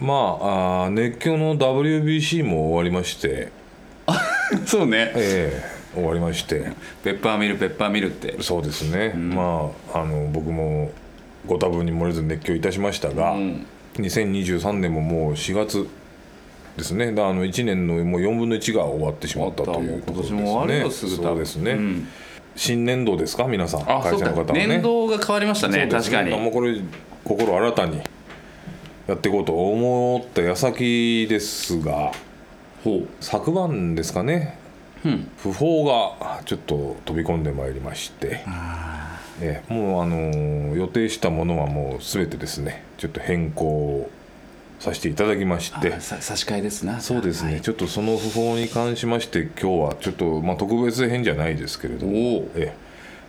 まああー熱狂の WBC も終わりまして。そうね。ええ終わりまして。ペッパーミルペッパーミルって。そうですね、まああの僕もご多分に漏れず熱狂いたしましたが、うん。2023年ももう4月ですね。だあの1年のもう4分の1が終わってしまったということですね。今年も終わるよすぐそうですね、うん。新年度ですか？皆さん。会社の方はね。年度が変わりましたね。そうです確かに。もうこれ心新たにやっていこうと思った矢先ですがほ昨晩ですかねううん。訃報がちょっと飛び込んでまいりましてええもうあのー予定したものはもう全てですねちょっと変更させていただきまして差し替えですな。そうですね、はい。ちょっとその訃報に関しまして今日はちょっと、まあ、特別編じゃないですけれども、ええ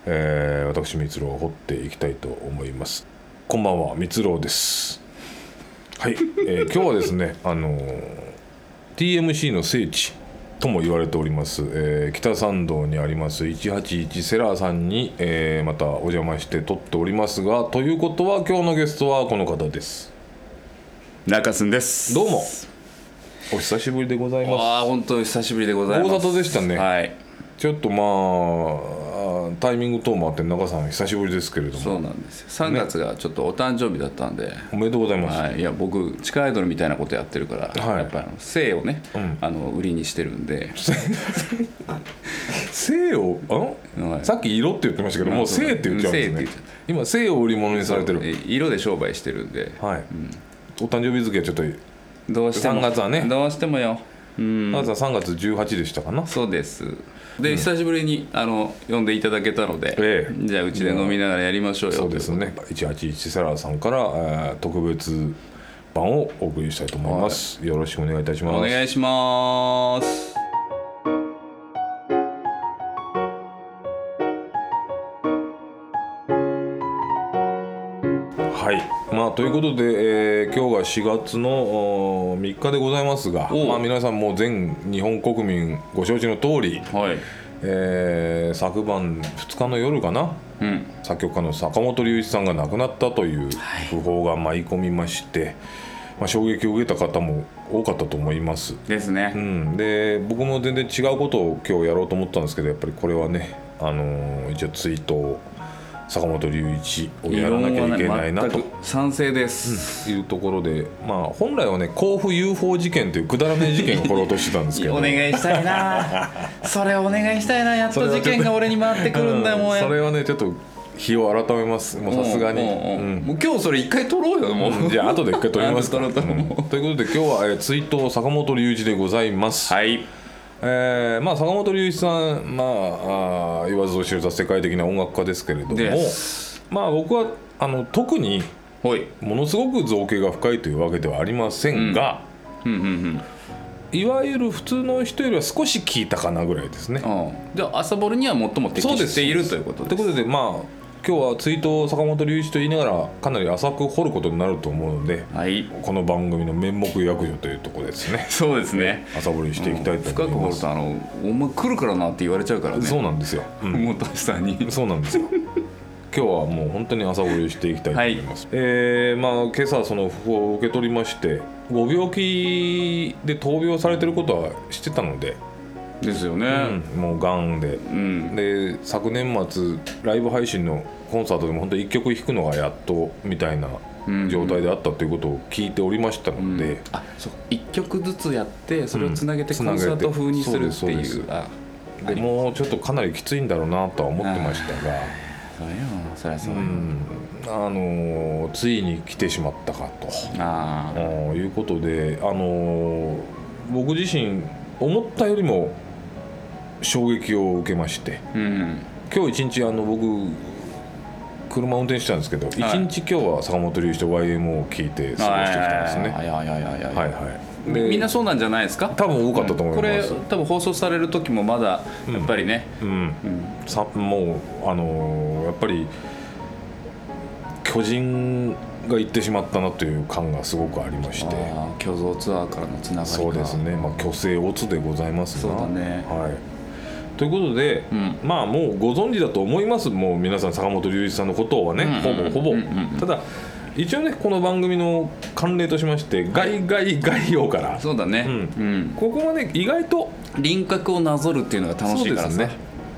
えー私蜜郎を掘っていきたいと思います。こんばんは蜜郎ですはい、えー今日はですねあのー TMC の聖地とも言われております、えー北参道にあります181セラーさんに、えーまたお邪魔して撮っておりますがということは今日のゲストはこの方です。中洲です。どうも。お久しぶりでございます。ああ本当に久しぶりでございます。ご無沙汰でしたね。はいちょっとまああタイミング等もあって中さん久しぶりですけれども。そうなんですよ。3月がちょっとお誕生日だったんで、おめでとうございます、はい、いや僕地下アイドルみたいなことやってるから、はい。やっぱり性をね、ん。あの売りにしてるんで、性をあはい。さっき色って言ってましたけどもう性って言っちゃうんですね。今性を売り物にされてる。え色で商売してるんで。はい、お誕生日付けはちょっとどうしても。3月はね。どうしてもよ。うん。まずは3月18でしたかな。そうですで、久しぶりにあの呼んでいただけたので、ええ。じゃあうちで飲みながらやりましょうよ。そうですね。181セラーさんから、えー特別版をお送りしたいと思います、よろしくお願いいたします。お願いしますということで、えー今日が4月のお3日でございますが、まあ、皆さんもう全日本国民ご承知の通り、はい。えー昨晩2日の夜かなうん。作曲家の坂本龍一さんが亡くなったという訃報が舞い込みまして、まあ、衝撃を受けた方も多かったと思います。ですね、うん、で僕も全然違うことを今日やろうと思ったんですけどやっぱりこれはね、あのー一応追悼坂本龍一をやらなきゃいけないなと。全く賛成です、いうところで、まあ、本来はね甲府 UFO 事件というくだらない事件を掘ろうとしてたんですけど。お願いしたいな。それお願いしたいな。やっと事件が俺に回ってくるんだよもんそれはねちょっと日を改めますもうさすがに。もう今日それ一回取ろうよもう、うん。じゃあ後で一回撮りますか。撮ろう撮ろう。うん。ということで今日は、えー追悼坂本龍一でございます、はいえーまあ、坂本龍一さん、まあ、あー言わずと知れた世界的な音楽家ですけれどもです。まあ僕はあの特にものすごく造形が深いというわけではありませんが、うん。うんうんいわゆる普通の人よりは少し聞いたかなぐらいですね。うんじゃあ朝ボルには最も適しているということということでまあ今日は追悼坂本龍一と言いながらかなり浅く掘ることになると思うのではい。この番組の面目躍如というところですね。そうですね。朝掘りしていきたいと深く掘思います、るとあの「お前来るからな」って言われちゃうからね。そうなんですよ、うん。本橋さんに。そうなんですよ。今日はもう本当に朝掘りしていきたいと思います、えーまあ今朝その訃報を受け取りましてご病気で闘病されてることは知ってたので、ですよね。うん。もうがんで。うん。で昨年末ライブ配信のコンサートでも本当1曲弾くのがやっとみたいなうん。状態であったということを聞いておりましたので、あそう。一曲ずつやってそれをつなげてうん。コンサート風にするっていう。もうちょっとかなりきついんだろうなとは思ってましたが、そうよそりゃそうよ、うん。あのーついに来てしまったかと。あいうことで、あのー僕自身思ったよりも衝撃を受けまして。うん。今日一日あの僕車運転してたんですけど一、はい。日今日は坂本龍一と YMO を聞いて過ごしてきたんですね。いやい。やいやいやいや、はいはい、みみんなそうなんじゃないですか？多分多かったと思いこれます。多分放送される時もまだやっぱりね、うん。うん。さもうあのーやっぱり巨人が行ってしまったなという感がすごくありまして。あー巨像ツアーからのつながりか。そうですね、まあ、虚勢オツでございますなそうだね。はい、ということで、うん。まあもうご存知だと思います。もう皆さん坂本龍一さんのことはね、うんうんほぼほぼ、うんうんうん。ただ一応ねこの番組の慣例としまして概概概要から。そうだね。ううん、ここはね意外と輪郭をなぞるっていうのが楽しいからね。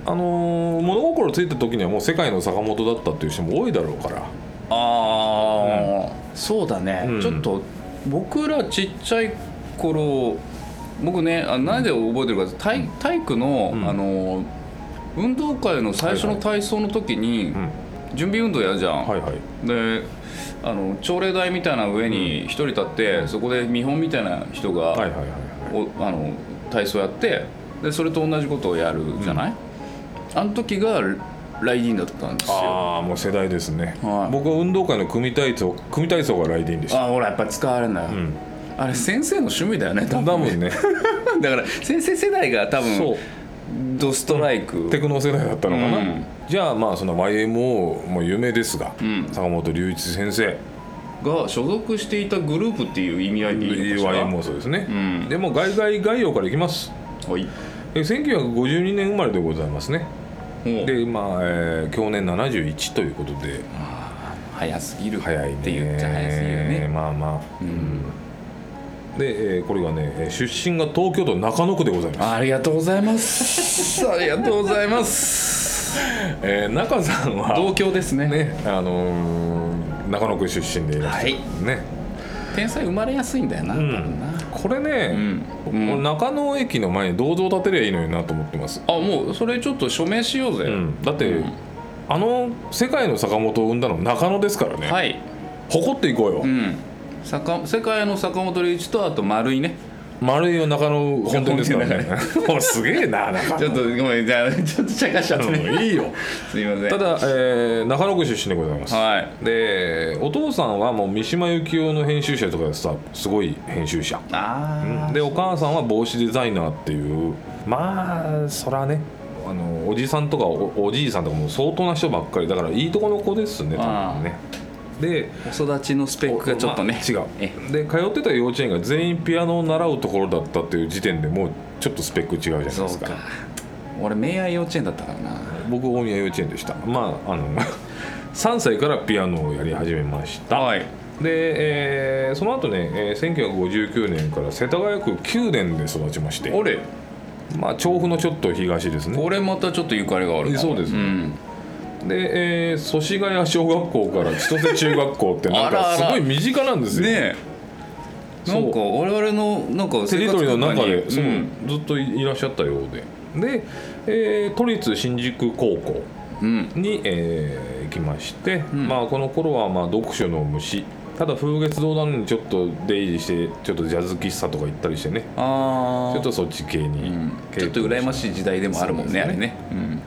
あのー物心ついた時にはもう世界の坂本だったっていう人も多いだろうから。ああ、そうだね、うん。ちょっと僕らちっちゃい頃僕ねあ何で覚えてるか体体育の,、うん。あの運動会の最初の体操の時にうん。準備運動やるじゃん、はいはい。であの朝礼台みたいな上に一人立って、そこで見本みたいな人が、はいはいはいはい。おあの体操やってでそれと同じことをやるじゃない、あの時がライディーンだったんですよ。ああもう世代ですね、はい。僕は運動会の組体操組体操がライディーンでした。あほらやっぱ使われるんだよ、うんあれ先生の趣味だよね多多分ね。分ね。だから先生世代が多そう。分ドストライク、テクノ世代だったのかな、うん。じゃあまあその YMO も有名ですが、ん。坂本龍一先生。が所属していたグループっていう意味合いでいいのかしら？YMO そうですね、うん。でも概概概要からいきます。はい。え1952年生まれでございますね。もう。でまあ、えー去年71ということで。早すぎる早いねって言っちゃ早すぎるね。まあまあ、んで、えーこれがねえー出身が東京都中野区でございます、ありがとうございます。ありがとうございます。えー中さんは同郷ですね。ねあのー中野区出身でいらっしゃる、ね。天才生まれやすいんだよな、うん。これね、うん。中野駅の前に銅像建てりゃいいのになと思ってます、あもうそれちょっと署名しようぜ、うん、だって、うん。あの世界の坂本を生んだの中野ですからね、はい。誇っていこうよ、うん坂世界の坂本龍一とあと丸井ね。丸いの中野本店ですからねすげえな中野。ちょっとごめんじゃあ ちょっと茶化しちゃってね。うんいいよ。すいません。ただ、えー中野区出身でございます、はい。でお父さんはもう三島由紀夫の編集者とかでさすごい編集者。ああでお母さんは帽子デザイナーっていうまあそらね。あのおじさんとかおおじいさんとかも相当な人ばっかり。だからいいとこの子ですね多分ねでお育ちのスペックがちょっとね、まあえ違う。で通ってた幼稚園が全員ピアノを習うところだったっていう時点でもうちょっとスペック違うじゃないですか。そうか。俺明愛幼稚園だったからな。僕大宮幼稚園でした。まああの 3歳からピアノをやり始めました、はい。で、えーその後ね、えー1959年から世田谷区9年で育ちまして。俺まあ調布のちょっと東ですね。これまたちょっとゆかりがあるなそうですん、で、えー、祖師ヶ谷小学校から千歳中学校ってなんからすごい身近なんですよ。ねなんか我々のなんかテリトリーの中で、そううん。ずっといらっしゃったようで。で、えー都立新宿高校うん。に、えー行きまして、ん。まあ、この頃はまあ読書の虫。ただ風月堂なのにちょっと出入りしてちょっとジャズ喫茶とか行ったりしてね。ああちょっとそっち系に、うん。ちょっと羨ましい時代でもあるもんねね。あれね、うん、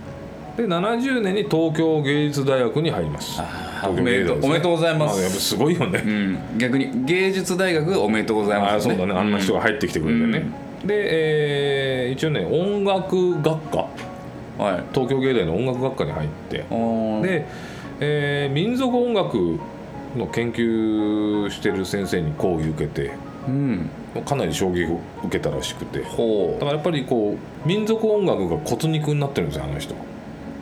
で70年に東京芸術大学に入ります。おめでとうございます。あやっぱすごいよね、うん、逆に芸術大学おめでとうございます、あそうだね。あんな人が入ってきてくれてね、で、えー一応ね音楽学科。うんはい。東京芸大の音楽学科に入って。で、えー民族音楽の研究してる先生に講義受けて。うん。かなり衝撃を受けたらしくて。だほからやっぱりこう民族音楽が骨肉になってるんですよあの人。う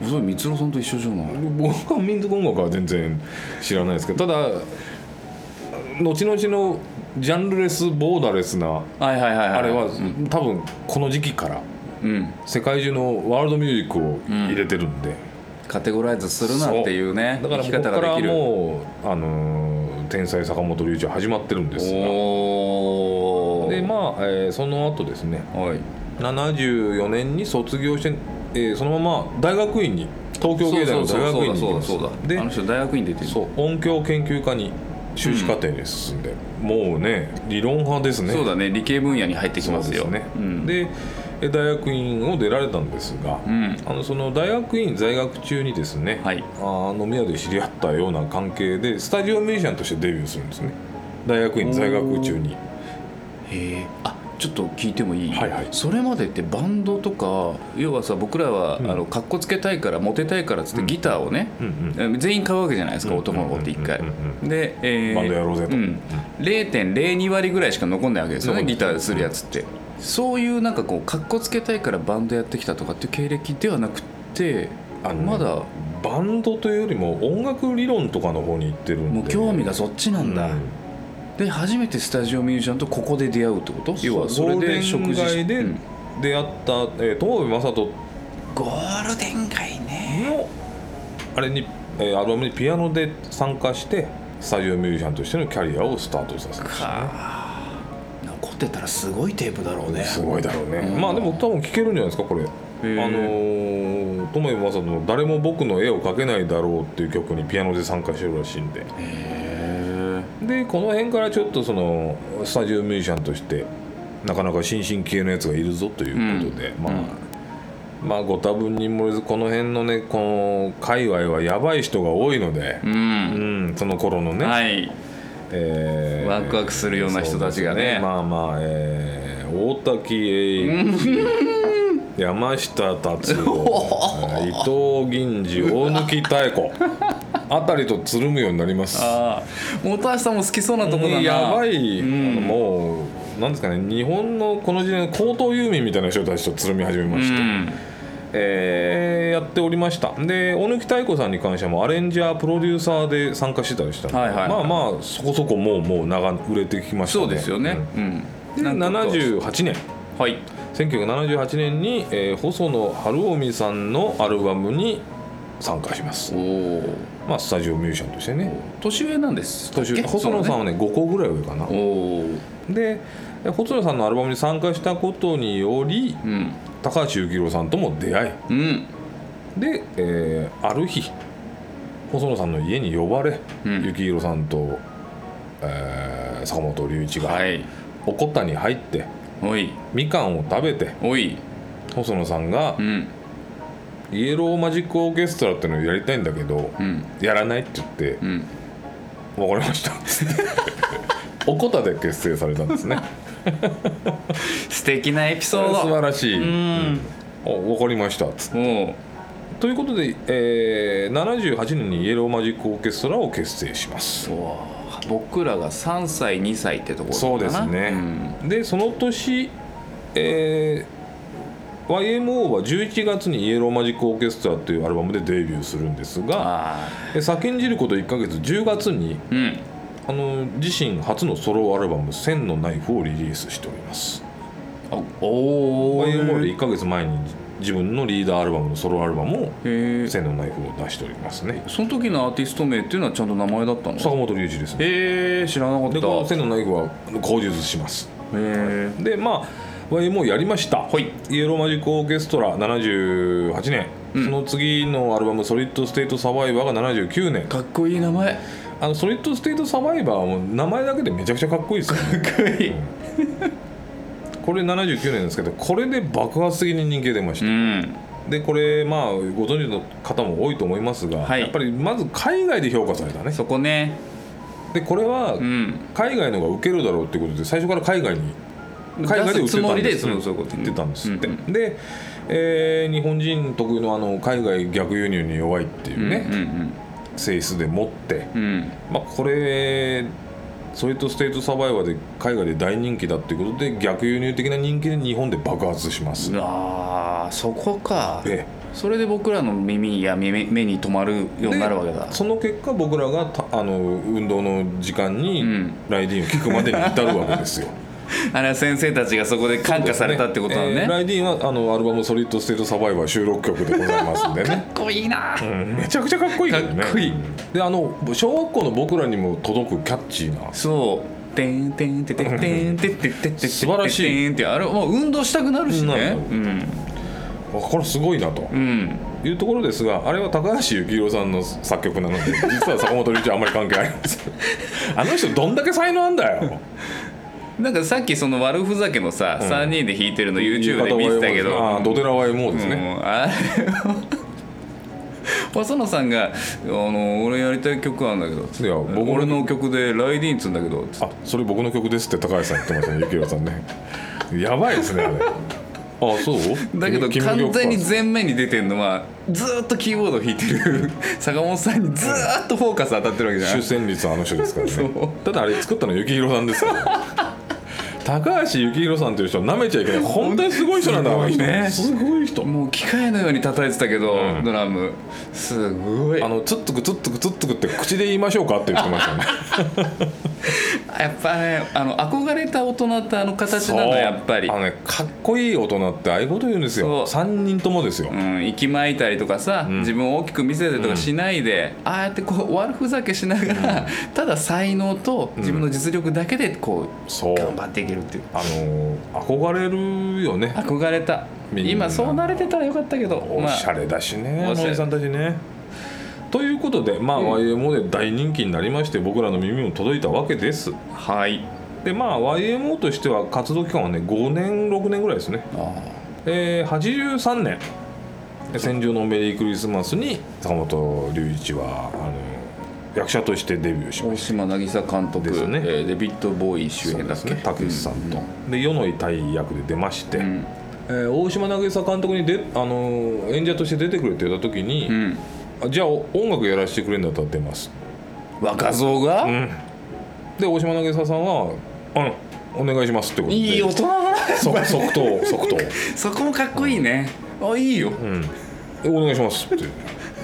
それ三郎さんと一緒じゃない？僕は民族音楽は全然知らないですけどただ後々のジャンルレスボーダレスなはいはいはい、はい、あれはうん、多分この時期からうん。世界中のワールドミュージックを入れてるんで、カテゴライズするなっていうねだからここから方ができる。もう、あのー天才坂本龍一は始まってるんですが。でまあ、えーその後ですね。はい。74年に卒業して、えーそのまま大学院に東京芸大の大学院に行きます。であの人大学院出てる。そう音響研究科に修士課程に進んで、もうね理論派ですね。そうだね。理系分野に入ってきますよ。ね、うん、でえ大学院を出られたんですが、うん。あのその大学院在学中にですね、はい。あ飲み屋で知り合ったような関係でスタジオミュージシャンとしてデビューするんですね。大学院在学中に。へえあちょっと聞いてもいい、はいはい。それまでってバンドとか要はさ僕らは、うん。あのかっこつけたいからモテたいからっつってギターをね、うんうん。え全員買うわけじゃないですか、うん男の子って1回、で、えーバンドやろうぜと。ん、0.02割ぐらいしか残んないわけですよねギターするやつって。そういうなんかこうかっこつけたいからバンドやってきたとかっていう経歴ではなくてあまだ。バンドというよりも音楽理論とかの方に行ってるんで。もう興味がそっちなんだ、うんで初めてスタジオミュージシャンとここで出会うってこと？要はそれゴールデンで食事街でうん。出会った、えー友部正人。ゴールデン街ね。のあれに、えーアルバムにピアノで参加してスタジオミュージシャンとしてのキャリアをスタートさせましたね。はあ残ってたらすごいテープだろうね。すごいだろうね、うん。まあでも多分聴けるんじゃないですかこれ。あー。のー友部正人の「誰も僕の絵を描けないだろう」っていう曲にピアノで参加してるらしいんで。へでこの辺からちょっとそのスタジオミュージシャンとしてなかなか新進気鋭のやつがいるぞということで、まあ、まあご多分に漏れずこの辺のねこの界隈はやばい人が多いのでえ、ううんん、その頃のね、はい。えーワクワクするような人たちがね。そうですまあまあ、えー大滝栄一山下達郎 えー伊藤銀次大貫妙子あたりとつるむようになります。ああ本橋さんも好きそうなとこだな。やばい、うん。もうなんですかね日本のこの時代の高等遊民みたいな人たちとつるみ始めまして、うん。えーやっておりました。で大貫妙子さんに関してはもうアレンジャープロデューサーで参加してたりしたので、はいはいはい。まあまあそこそこもうもう長売れてきましたねそうですよね。うん。うん。でなんかこう78年。はい。1978年に、えー細野晴臣さんのアルバムに参加します。おおまあスタジオミュージシャンとしてね。年上なんです。年上。細野さんはね5個ぐらい上かな。で細野さんのアルバムに参加したことによりうん。高橋幸宏さんとも出会うん。いで、えーある日細野さんの家に呼ばれ、うん。幸宏さんと、えー坂本龍一がはい。おこたに入っておい。みかんを食べておい。細野さんがうんイエローマジックオーケストラっていうのをやりたいんだけどうん。やらないって言ってうん「分かりました」つっておこたで結成されたんですね。素敵なエピソー素ド晴らしい、うん。かりました。つってということで、えー78年にイエローマジックオーケストラを結成します。僕らが3歳2歳ってところかな。そうですね、でその年、えー YMO は11月にイエローマジックオーケストラというアルバムでデビューするんですがあえ先んじること1ヶ月10月にあうん。あの自身初のソロアルバム「千のナイフ」をリリースしております。おお YMO で1ヶ月前に自分のリーダーアルバムのソロアルバムをへ「え千のナイフ」を出しておりますね。その時のアーティスト名っていうのはちゃんと名前だったの？坂本龍一ですね。えー、知らなかった。でこの「千のナイフ」は口述します。でまあ YMO やりました、はい。イエローマジックオーケストラ78年、うん。その次のアルバム「ソリッド・ステート・サバイバー」が79年。かっこいい名前。かあのソリッド・ステート・サバイバーはもう名前だけでめちゃくちゃかっこいいですよね。っこいい。これ79年ですけどこれで爆発的に人気が出ました、うん。でこれまあご存知の方も多いと思いますが、はい。やっぱりまず海外で評価されたね。そこね。でこれはうん。海外のが受けるだろうっていうことで最初から海外に海外で売って出すつもりでたんですそうそういうこと。言ってたんですって、うんで、えー日本人特有のあの海外逆輸入に弱いっていうね、うん性質でもって、うん。うんまあ、これソリッドステートサバイバーで海外で大人気だっていうことで逆輸入的な人気で日本で爆発します、あーそこか。でそれで僕らの耳や目目に留まるようになるわけだ。その結果僕らがたあの運動の時間にうん。ライディーンを聞くまでに至るわけですよ あれは先生たちがそこで感化されたってことだね。えーライディーンはあのアルバム「ソリッド・ステート・サバイバー」収録曲でございますんでね。かっこいいな。うん。めちゃくちゃかっこいいけどね。かっこいい。であの小学校の僕らにも届くキャッチーな。そう。てんてんてててんてんててて素晴らしいってあれもう運動したくなるしねうんこれすごいなとうんいうところですがあれは高橋幸宏さんの作曲なので実は坂本龍一はあんまり関係ありませんあの人どんだけ才能あんだよなんかさっきその悪ふざけのさ、ん。3人で弾いてるの YouTube で見てたけど。ああドテラワイモーですね、うん。あれ 細野さんがあの「俺やりたい曲あるんだけど」いや僕も俺の曲で「ライディーン」っつうんだけど」あそれ僕の曲ですって高橋さん言ってましたね幸宏さんね。やばいですねあれ。あそう？だけど完全に前面に出てるのはずーっとキーボード弾いてる。坂本さんにずーっとフォーカス当たってるわけじゃない。主旋律はあの人ですからね。ただあれ作ったの幸宏さんですから、高橋幸宏さんという人なめちゃいけない。本当にすごい人なんだから。すごいね。すごい人。もう機械のように叩いてたけど、うん。ドラムすごいあのつっつくつっつくつっつくって口で言いましょうかって言ってましたね やっぱねあの憧れた大人ってあの形なのやっぱり。あのねかっこいい大人ってああいうこと言うんですよ。そう。3人ともですよ、うん、息巻いたりとかさ、ん。自分を大きく見せたりとかしないで、ああやってこう悪ふざけしながら、ただ才能と自分の実力だけでこう、頑張っていけるっていう。あのー憧れるよね。憧れた。今そうなれてたらよかったけどおしゃれだしね、まあおじさんたちね。ということで、まあ YMO で大人気になりまして僕らの耳も届いたわけです。はい。でまあ YMO としては活動期間はね5年6年ぐらいですね。あえー、83年「戦場のメリークリスマス」に坂本龍一はあの役者としてデビューしま大し島渚監督、ですね。えーデビッド・ボーイた。主演だっけ？そうですね、たけしさんと。で世の痛い役で出まして、うん。えー大島渚監督にで、あの演者として出てくれって言った時に、うじゃあ音楽やらせてくれんだったら出ます、若造が、うん、で大島渚さんは「うんお願いします」ってことで。いい大人だな。そ即答即答。そこもかっこいいね、あいいよ。うん。えお願いしますって。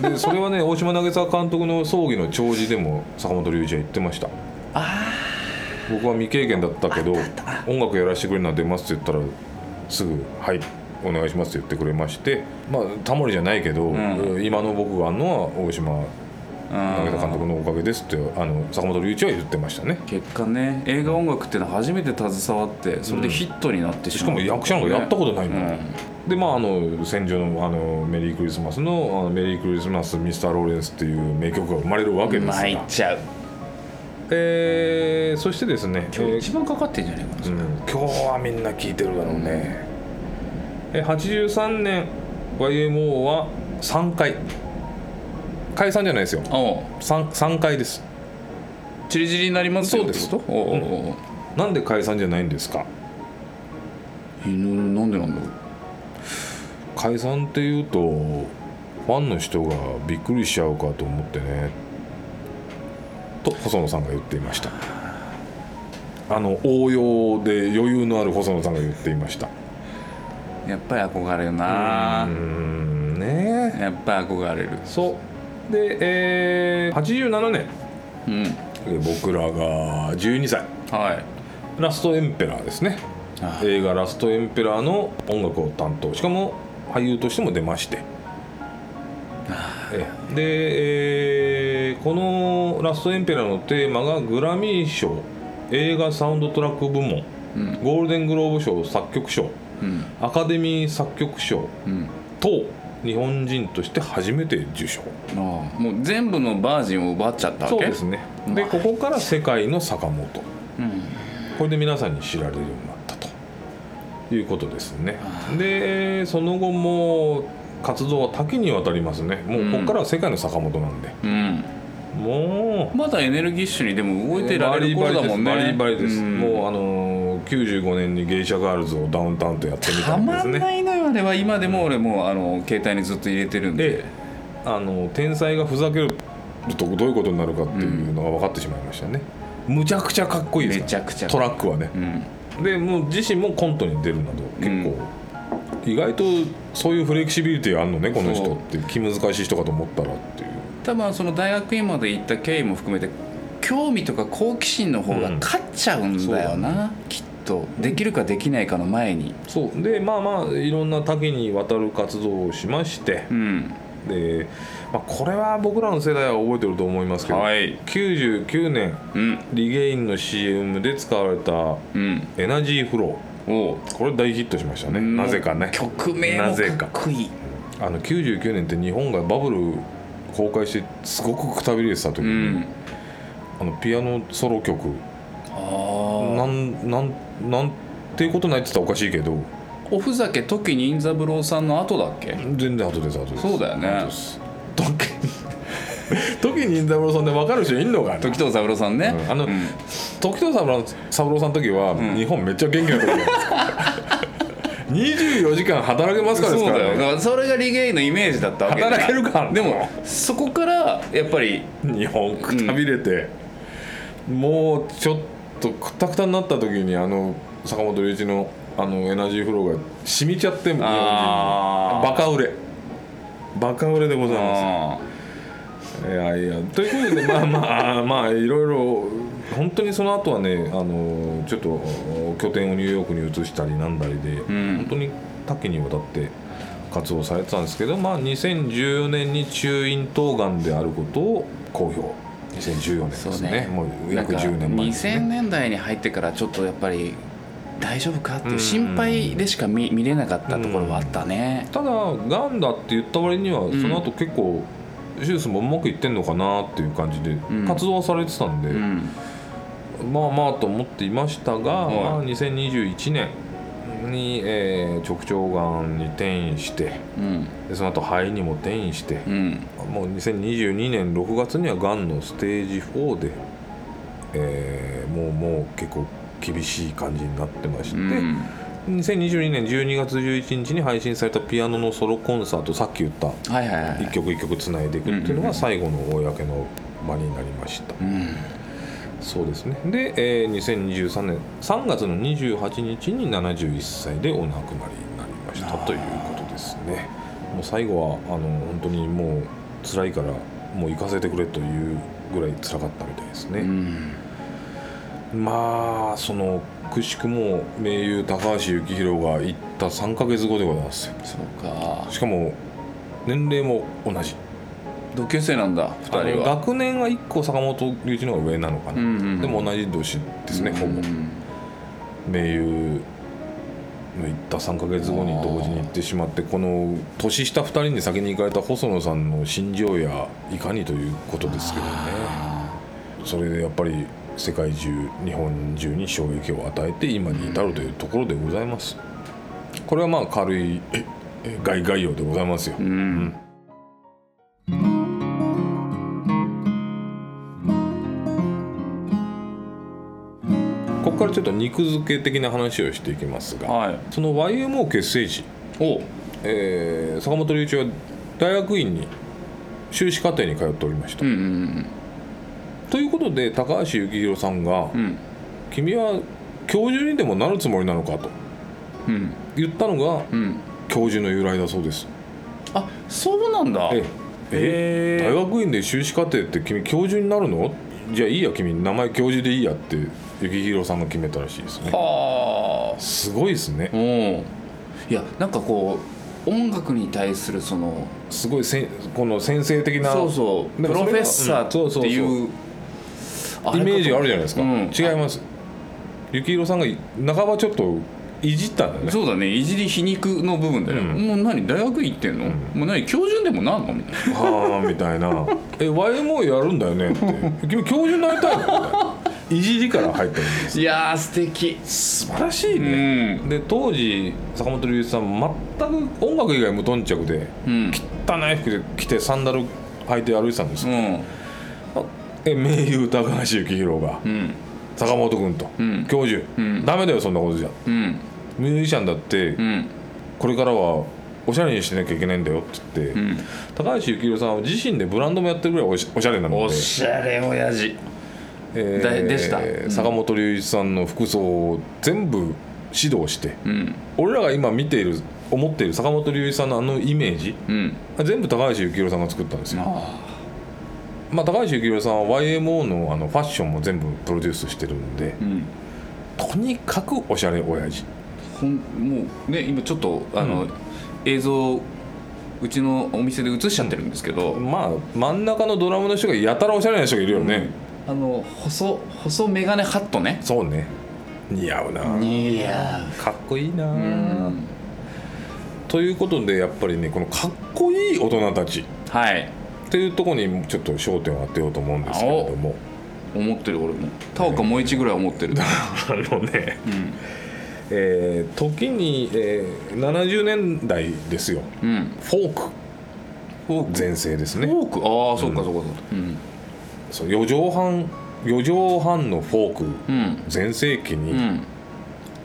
でそれはね大島渚監督の葬儀の弔辞でも坂本龍一は言ってました。僕は未経験だったけど音楽やらせてくれるなら出ますって言ったらすぐ「はいお願いします」って言ってくれましてまあタモリじゃないけど、ん。今の僕があるのは大島渚監督のおかげですってあの坂本龍一は言ってましたね。結果ね映画音楽っていうのは初めて携わってそれでヒットになってしまう、しかも役者なんかやったことないん。だ、うん。でまああの戦場のあのメリークリスマスのあのメリークリスマスミスターローレンスっていう名曲が生まれるわけですが、参っちゃう。えーそしてですね、今日えー一番かかってんじゃないかな、うん。今日はみんな聞いてるだろうね、え83年 YMO は3回。解散じゃないですよ。おう。3, 3回です。チリチリになりますよ。そうです。とおうおうおう。なんで解散じゃないんですか？犬なんでなんだろう。解散っていうとファンの人がびっくりしちゃうかと思ってね。と細野さんが言っていました。あの応用で余裕のある細野さんが言っていましたやっぱり憧れるな。うーん。ね。やっぱり憧れる。そう。で、えー87年。うん。えー僕らが12歳。はい。ラストエンペラーですね。あ映画「ラストエンペラー」の音楽を担当。しかも俳優としても出まして。ええ。で、えーこの「ラストエンペラー」のテーマがグラミー賞映画サウンドトラック部門、うん。ゴールデングローブ賞作曲賞。うんアカデミー作曲賞うん。と日本人として初めて受賞。ああ。もう全部のバージンを奪っちゃったわけ？そうですね。でここから世界の坂本。うん。これで皆さんに知られるようになったと。いうことですね。でその後も活動は多岐にわたりますね。もうここからは世界の坂本なんで、うん。もう。まだエネルギッシュにでも動いてられる頃だもんね。バリバリです、ん。もうあのー95年にゲイシャガールズをダウンタウンとやってみたたんですね。まんないのよ。あれは今でも俺もうあの携帯にずっと入れてるんで。であの天才がふざけるとどういうことになるかっていうのが分かってしまいましたね、むちゃくちゃかっこいいですめちゃくちゃトラックはね。うん。でもう自身もコントに出るなど結構、意外とそういうフレキシビリティあるのねこの人って。気難しい人かと思ったらっていう。多分その大学院まで行った経緯も含めて興味とか好奇心の方が勝っちゃうんだよな、きっとできるかできないかの前に。そう。でまあまあいろんな多岐にわたる活動をしまして。うん。で、まあ、これは僕らの世代は覚えてると思いますけど、はい。99年うん。リゲインの CM で使われたうん。エナジーフロおう。ーこれ大ヒットしましたね。なぜかね。曲名もなぜか。かっこいい。あの99年って日本がバブル公開してすごくくたびれてた時に、うん。あのピアノソロ曲。なんなんなんていうことないって言ったらおかしいけど。おふざけ時に任三郎さんの後だっけ？全然後です後です。そうだよね。後です。時 時に三郎さんで分かる人いんのかな？時藤三郎さんね、うん。あのうん。時藤三郎三郎さんの時は、日本めっちゃ元気な時なんです24 時間働けますからですそうだよ。だからそれがリゲインのイメージだったわけだ働けるかでもそこからやっぱり日本くたびれて、もうちょっとくたくたになった時にあの坂本龍一のあのエナジーフローが染みちゃってバカ売れ。バカ売れでございます。あいやいやということでまあまあまあいろいろ本当にその後はねあのちょっと拠点をニューヨークに移したりなんだりで、ん。本当に多岐にわたって活動されてたんですけど、まあ、2014年に中咽頭がんであることを公表2014年ですね。そうね。もう約なんか10年前です2000ね年代に入ってからちょっとやっぱり大丈夫かっていう心配でしか見見れなかったところはあったね、ただがんだって言った割にはその後結構手術もうまくいってんのかなっていう感じでん。活動はされてたんで、うん。まあまあと思っていましたが、はい。まあ、2021年に、えー直腸がんに転移してうん。でその後肺にも転移してう、ん。もう2022年6月にはがんのステージ4で、えーもうもう結構厳しい感じになってまして、うん。2022年12月11日に配信されたピアノのソロコンサートさっき言った一曲一曲つないでいくっていうのが最後の公の場になりました。うんそうですね。で、えー2023年3月の28日に71歳でお亡くなりになりました。ということですね。もう最後はあの本当にもう辛いからもう行かせてくれというぐらい辛かったみたいですうね、ん。まあそのくしくも盟友高橋幸宏が行った3ヶ月後でございますよ。そうか。しかも年齢も同じ同級生なんだ2あの人は学年は1個坂本龍一の方が上なのかな、うんうんうん。でも同じ年ですね、ほぼうん盟友の行った3ヶ月後に同時に行ってしまってこの年下2人に先に行かれた細野さんの心情やいかにということですけどね。それでやっぱり世界中日本中に衝撃を与えて今に至るというところでございます。これはまあ軽いええ概概要でございますよ、うんからちょっと肉付け的な話をしていきますがはい。その YMO 結成時、おえー坂本龍一は大学院に修士課程に通っておりました、うんうんということで高橋幸宏さんがうん。うん「君は教授にでもなるつもりなのか?」とうん。言ったのがうん。教授の由来だそうです。あそうなんだ。ええ大学院で修士課程って君教授になるの？じゃあいいや君。名前教授でいいやって幸宏さんが決めたらしいですね。はあ。すごいですね。おおいやなんかこう音楽に対するそのすごいせんこの先生的なそうそうプロフェッサーっていうイメージがあるじゃないですか、うん。違います。幸宏さんが半ばちょっといじったんだよね。そうだね。いじり皮肉の部分だよ、うん。もう何？大学行ってんの、もう何？教授でもなんの？みたいな。はあみたいな「え YMO やるんだよね」って「君教授になりたいの?」いじりから入ったんですいやー素敵。素晴らしいうね、ん。で当時坂本龍一さん全く音楽以外無頓着でうん。汚い服で着てサンダル履いて歩いてたんですよ、うん。え盟友高橋幸宏がうん。坂本君と、うん。教授、うん。ダメだよそんなことじゃ。うん。ミュージシャンだって、うん。これからはおしゃれにしなきゃいけないんだよって言って、うん。高橋幸宏さんは自身でブランドもやってるぐらいおしおしゃれなので。おしゃれ親父えだでした。うん坂本龍一さんの服装を全部指導してうん。俺らが今見ている思っている坂本龍一さんのあのイメージうん。全部高橋幸宏さんが作ったんですよ、あまあ、高橋幸宏さんは YMO のあのファッションも全部プロデュースしてるんでとにかくおしゃれ親父。ほんもうね今ちょっとあの、映像うちのお店で映しちゃってるんですけど、まあ真ん中のドラムの人がやたらおしゃれな人がいるよね、あの細細メガネハットね。そうね。似合うな、いやかっこいいな、うん。ということでやっぱりねこのかっこいい大人たち。はい。っていうところにちょっと焦点を当てようと思うんですけれども。思ってる俺も。田岡もう一ぐらい思ってる。あのね、うん。えー時に、えー70年代ですよ。うん。フォーク。フォーク。全盛ですね。フォーク？ああそうかそうかそうか。うんそう4畳半4畳半のフォークうん。全盛期うに、ん。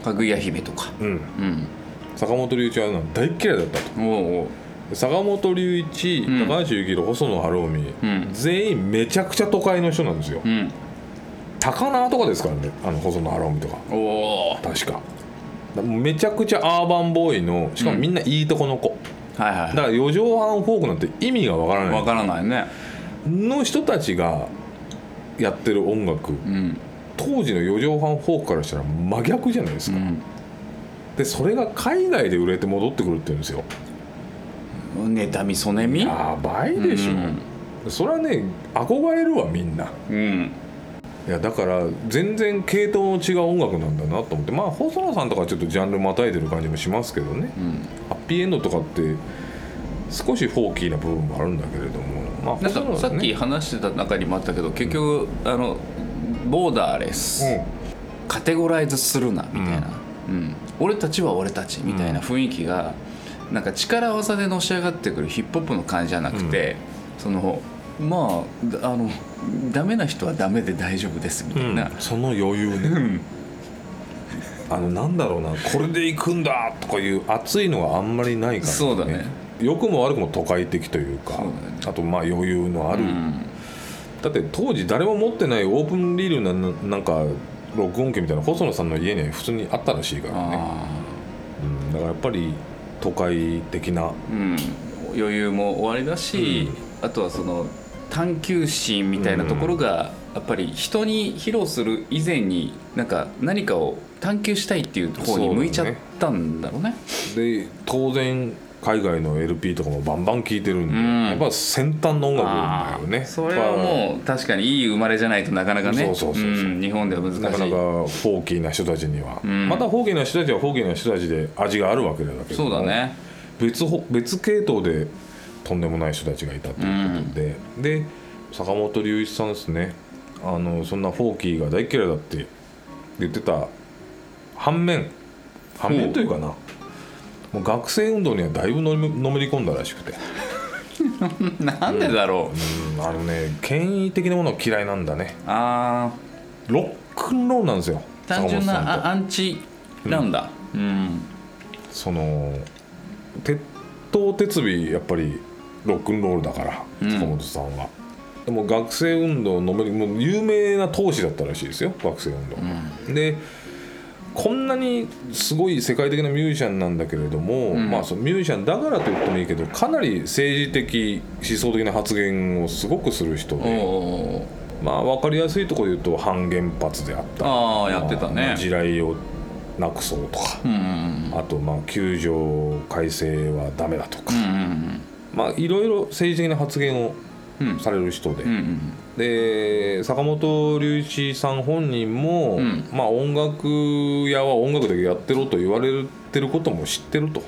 かぐや姫とか。うん。うん。坂本龍一は大っ嫌いだったと。おう坂本龍一、うん。高橋幸宏細野晴臣、うん。全員めちゃくちゃ都会の人なんですよ。うん。高輪とかですからねあの細野晴臣とか。おお確か。だめちゃくちゃアーバンボーイのしかもみんないいとこの子、はいはい。だから四畳半フォークなんて意味がわからない。わからないね。の人たちがやってる音楽。うん。当時の四畳半フォークからしたら真逆じゃないですか、うん。でそれが海外で売れて戻ってくるって言うんですよ。妬みそねみ？やばいでしょ、うん。それはね憧れるわみんな。うん。いやだから全然系統の違う音楽なんだなと思って。まあ細野さんとかちょっとジャンルまたいでる感じもしますけどね、ハッピーエンドとかって少しフォーキーな部分もあるんだけれどもまあなんかさっき話してた中にもあったけど結局あのボーダーレス、カテゴライズするなみたいな、うん。俺たちは俺たちみたいな雰囲気が、なんか力技でのし上がってくるヒップホップの感じじゃなくて、そのまあだあのダメな人はダメで大丈夫ですみたいな、うん。その余裕ね。あのなんだろうなこれで行くんだとかいう熱いのがあんまりないから、そうだね良くも悪くも都会的というかね。あとまあ余裕のある、うん。だって当時誰も持ってないオープンリールなななんか録音機みたいな細野さんの家には普通にあったらしいからね、あうん、だからやっぱり都会的な。ーうん、余裕も終わりだし、あとはその探求心みたいなところが、やっぱり人に披露する以前になんか何かを探求したいっていう方に向いちゃったんだろうね。で当然海外の LP とかもバンバン聴いてるんで、うん。やっぱ先端の音楽だよね。それはもう確かにいい生まれじゃないとなかなかね。そうそうそうそう。ん日本では難しい。なかなかフォーキーな人たちには、ん。またフォーキーな人たちはフォーキーな人たちで味があるわけだけどそうだね。別ほ別系統でとんでもない人たちがいたということで、で坂本龍一さんですね。あのそんなフォーキーが大嫌いだって言ってた反面反面というかなもう学生運動にはだいぶのめのめり込んだらしくて、なんでだろう、うん、あのね権威的なものは嫌いなんだね。あロックンロールなんですよ。あ単純なあアンチなんだ。うん、その鉄頭鉄尾やっぱりロックンロールだから、うん。坂本さんは。でも学生運動のめりもう有名な闘士だったらしいですよ学生運動、でこんなにすごい世界的なミュージシャンなんだけれども、ん。まあそのミュージシャンだからと言ってもいいけどかなり政治的思想的な発言をすごくする人おで、おまあ分かりやすいところで言うと反原発であったああやってたね。まあ地雷をなくそうとか、うんうんあとまあ球場改正はダメだとか、うんうんまあいろいろ政治的な発言をうん。される人で、うんうんで坂本龍一さん本人も、ん。まあ音楽屋は音楽だけやってろと言われてることも知ってると。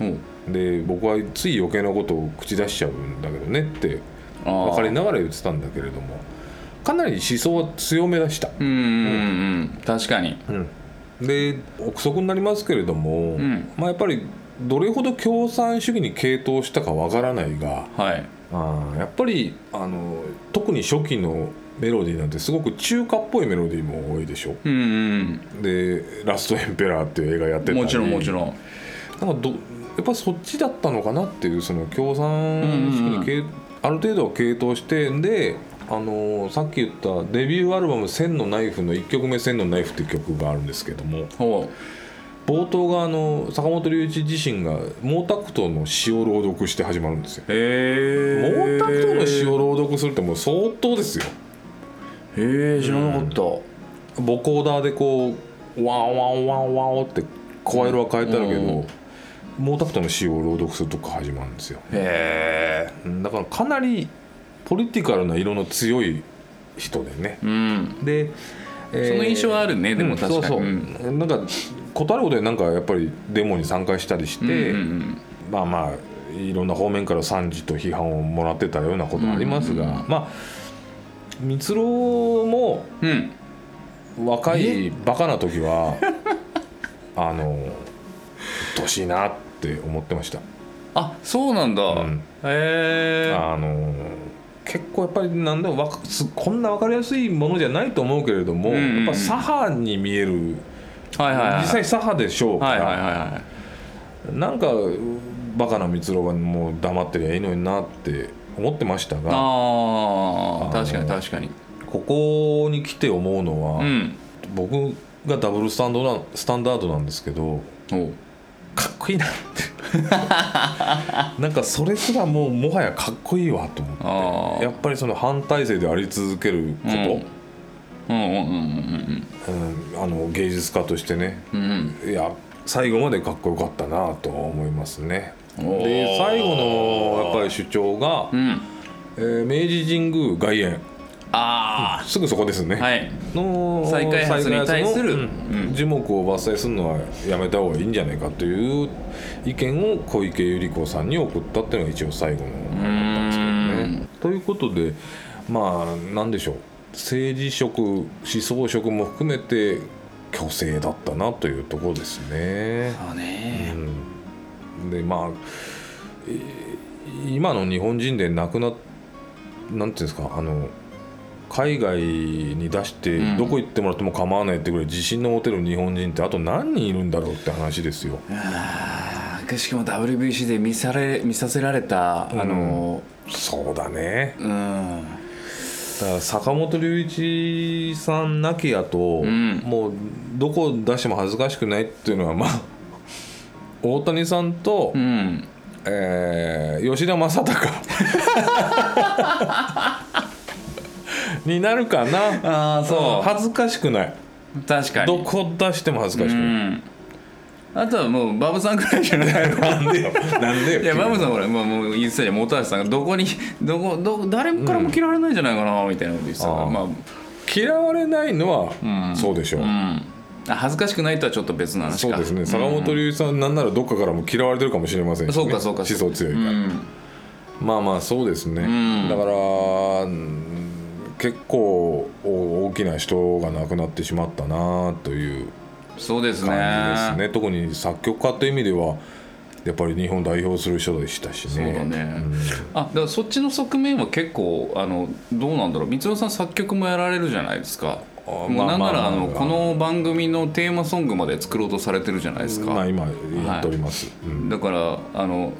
うん。で僕はつい余計なことを口出しちゃうんだけどねって分かりながら言ってたんだけれどもかなり思想は強めだした、うんうんうん確かに。で憶測になりますけれども、ん。まあ、やっぱりどれほど共産主義に傾倒したかわからないがはいあーやっぱりあの特に初期のメロディーなんてすごく中華っぽいメロディーも多いでしょ？うんで「ラストエンペラー」っていう映画やってたり。うんもちろんもちろん。なんかどやっぱそっちだったのかなっていうその共産主義にけいある程度は傾倒してであのさっき言ったデビューアルバム「千のナイフ」の1曲目「千のナイフ」っていう曲があるんですけども。ほ冒頭があの坂本龍一自身が毛沢東の詩を朗読して始まるんですよ。毛沢東の詩を朗読するってもう相当ですよ。へえ知らなかった。ボコーダーでこうワンワンワンワンって声色は変えてあるけど、うん。毛沢東の詩を朗読するとこ始まるんですよ。へえうん。だからかなりポリティカルな色の強い人でね。うん。で、えーその印象はあるねでも確かに。うん。そうそう、うん。なんか断ることでなんかやっぱりデモに参加したりして、うんうんまあまあいろんな方面から賛辞と批判をもらってたようなこともありますが、うんうんうん。まあ光郎も若いバカな時は あのうっとうしいなって思ってました。あそうなんだ、うん。へえ。あの結構やっぱりなんだろうわかすこんな分かりやすいものじゃないと思うけれども、うんうんうん。やっぱ左派に見えるはいはいはい。実際左派でしょうから、はいはいはいはい。なんかバカな光郎はもう黙ってりゃいいのになって思ってましたが。あ確かに確かに。ここに来て思うのは、うん。僕がダブルスタンドなスタンダードなんですけどかっこいいなって。なんかそれすらもうもはやかっこいいわと思あって。やっぱりその反体制であり続けること、うんあの芸術家としてね。うんうん。うんいや最後までかっこよかったなとは思いますね。で最後のやっぱり主張が、うん。えー明治神宮外苑。あすぐそこですね、あはい。の再開発に対する樹木を伐採するのはやめた方がいいんじゃないかという意見を小池百合子さんに送ったっていうのが一応最後のうーん。ということでまあ何でしょう政治色思想色も含めて虚勢だったなというところですね。そうね。うん。でまあえー今の日本人で亡くななんていうんですかあの海外に出してうんどこ行ってもらっても構わないってぐらい自信の持てる日本人ってあと何人いるんだろうって話ですよ。あーしかも WBC で見され見させられた、あのそうだね。うんだから坂本龍一さんなきやと、ん。もうどこ出しても恥ずかしくないっていうのはまあ 大谷さんと、うん。えー吉田正尚。になるかな。ああそ恥ずかしくない。う確かに。どこ出しても恥ずかしくうない、んあとはもうバブさんぐらいじゃない。のなんでよ。なんでよ。いやバブさんほら、まあ、もう言ってたじゃん本橋さんがどこにどこど誰からも嫌われないんじゃないかなみたいなこと言ってたから、あー。まあ嫌われないのはん。そうでしょう、うん。あ恥ずかしくないとはちょっと別の話か。そうですね。坂本龍一さんなんならどっかからも嫌われてるかもしれませんし、ね、そうかそうか。思想強いから、うん。まあまあそうですね、ん。だからうん結構お大きな人が亡くなってしまったなというそうですね。ね。特に作曲家という意味ではやっぱり日本を代表する人でしたしね。そうだね、あだからそっちの側面は結構あのどうなんだろう。光郎さん作曲もやられるじゃないですか。あもうなんならあのこの番組のテーマソングまで作ろうとされてるじゃないですか、まあ今やっております、うん。だからあの